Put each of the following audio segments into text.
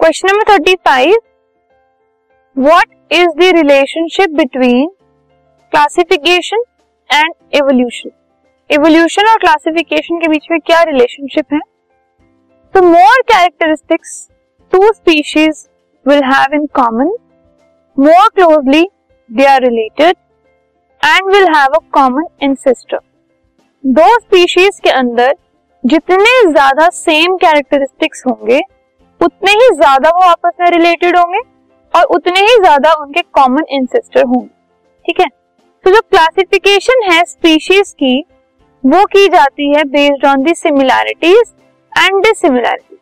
Question number thirty five what is the relationship between classification and evolution evolution और classification के बीच में क्या रिलेशनशिप है? तो more characteristics two species will have in common more closely they are related and will have a common ancestor दो species के अंदर जितने ज़्यादा सेम कैरेक्टरिस्टिक्स होंगे उतने ही ज़्यादा वो आपस में रिलेटेड होंगे और उतने ही ज़्यादा उनके कॉमन इंसेस्टर होंगे। ठीक है? तो जो क्लासिफिकेशन है स्पीशीज की, वो की जाती है based on the similarities and dissimilarities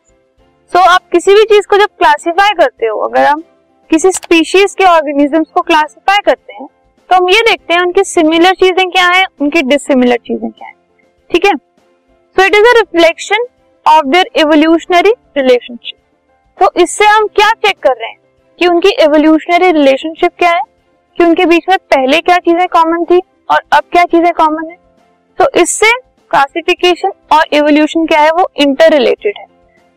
so आप किसी भी चीज़ को जब क्लासिफाई करते हो, अगर हम किसी स्पीशीज के ऑर्गेनिजम्स को क्लासिफाई करते हैं तो हम ये देखते हैं उनकी सिमिलर चीज़ें क्या है, उनकी डिसिमिलर चीज़ें क्या है। ठीक है? So it is a reflection of their evolutionary relationship तो इससे हम क्या चेक कर रहे हैं? कि उनकी एवोल्यूशनरी रिलेशनशिप क्या है? कि उनके बीच में पहले क्या चीज़ें कॉमन थी और अब क्या चीज़ें कॉमन है? तो इससे क्लासिफिकेशन और एवोल्यूशन क्या है? वो इंटर रिलेटेड है।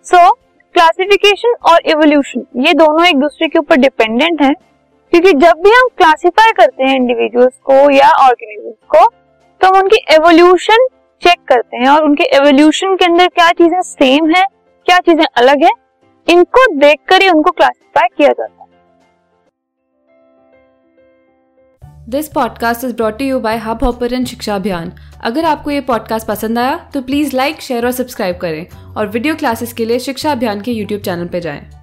सो क्लासिफिकेशन और एवोल्यूशन ये दोनों एक दूसरे के ऊपर डिपेंडेंट है, क्योंकि जब भी हम क्लासिफाई करते हैं इंडिविजुअल्स को या ऑर्गेनिजम्स को तो हम उनकी एवोल्यूशन चेक करते हैं और उनके एवोल्यूशन के अंदर क्या चीज़ें सेम है, क्या चीज़ें अलग है इनको देखकर ही उनको क्लासिफाई किया जाता है। This podcast is brought you by Hubhopper शिक्षा अभियान अगर आपको ये पॉडकास्ट पसंद आया तो प्लीज़ लाइक शेयर और सब्सक्राइब करें। और वीडियो क्लासेस के लिए शिक्षा अभियान के यूट्यूब चैनल पर जाएँ।